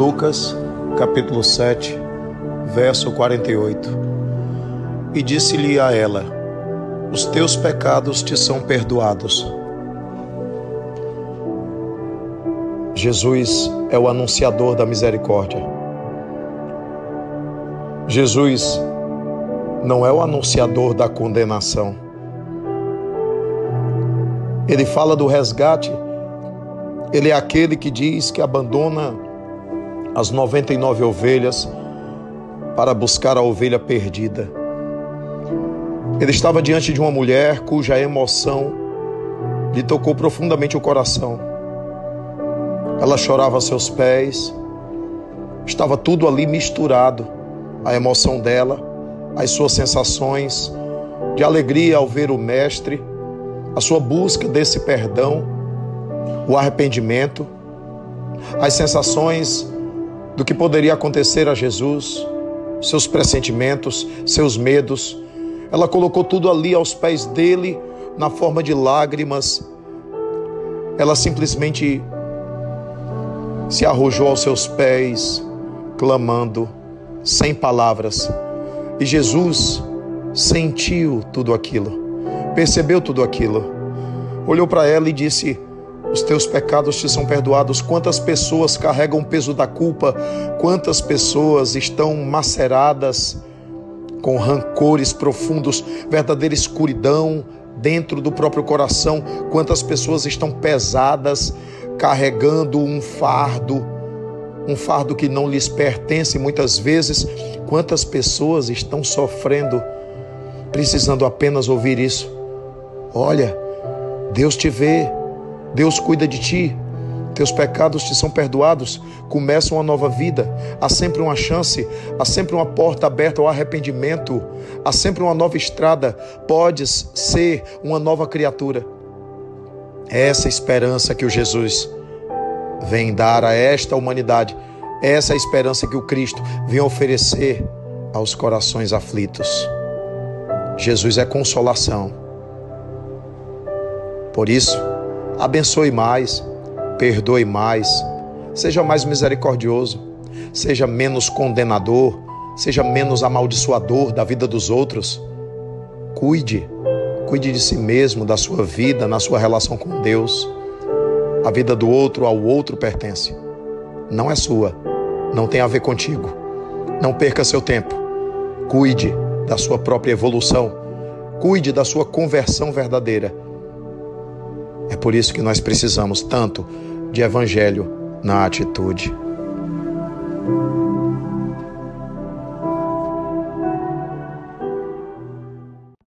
Lucas, capítulo 7, verso 48. E disse-lhe a ela: Os teus pecados te são perdoados. Jesus é o anunciador da misericórdia. Jesus não é o anunciador da condenação. Ele fala do resgate. Ele é aquele que diz que abandona as 99 ovelhas para buscar a ovelha perdida. Ele estava diante de uma mulher cuja emoção lhe tocou profundamente o coração. Ela chorava a seus pés, estava tudo ali misturado a emoção dela, as suas sensações de alegria ao ver o Mestre, a sua busca desse perdão, o arrependimento, as sensações do que poderia acontecer a Jesus, seus pressentimentos, seus medos. Ela colocou tudo ali aos pés dele, na forma de lágrimas. Ela simplesmente se arrojou aos seus pés, clamando, sem palavras. E Jesus sentiu tudo aquilo, percebeu tudo aquilo, olhou para ela e disse: Os teus pecados te são perdoados. Quantas pessoas carregam o peso da culpa, quantas pessoas estão maceradas com rancores profundos, verdadeira escuridão dentro do próprio coração, quantas pessoas estão pesadas, carregando um fardo, um fardo que não lhes pertence muitas vezes. Quantas pessoas estão sofrendo, precisando apenas ouvir isso? Olha, Deus te vê, Deus cuida de ti, teus pecados te são perdoados, começa uma nova vida, há sempre uma chance, há sempre uma porta aberta ao arrependimento, há sempre uma nova estrada, podes ser uma nova criatura. É essa esperança que o Jesus vem dar a esta humanidade, essa é a esperança que o Cristo vem oferecer aos corações aflitos. Jesus é consolação. Por isso, abençoe mais, perdoe mais, seja mais misericordioso, seja menos condenador, seja menos amaldiçoador da vida dos outros. Cuide Cuide de si mesmo, da sua vida, na sua relação com Deus. A vida do outro ao outro pertence. Não é sua. Não tem a ver contigo. Não perca seu tempo. Cuide da sua própria evolução. Cuide da sua conversão verdadeira. É por isso que nós precisamos tanto de evangelho na atitude.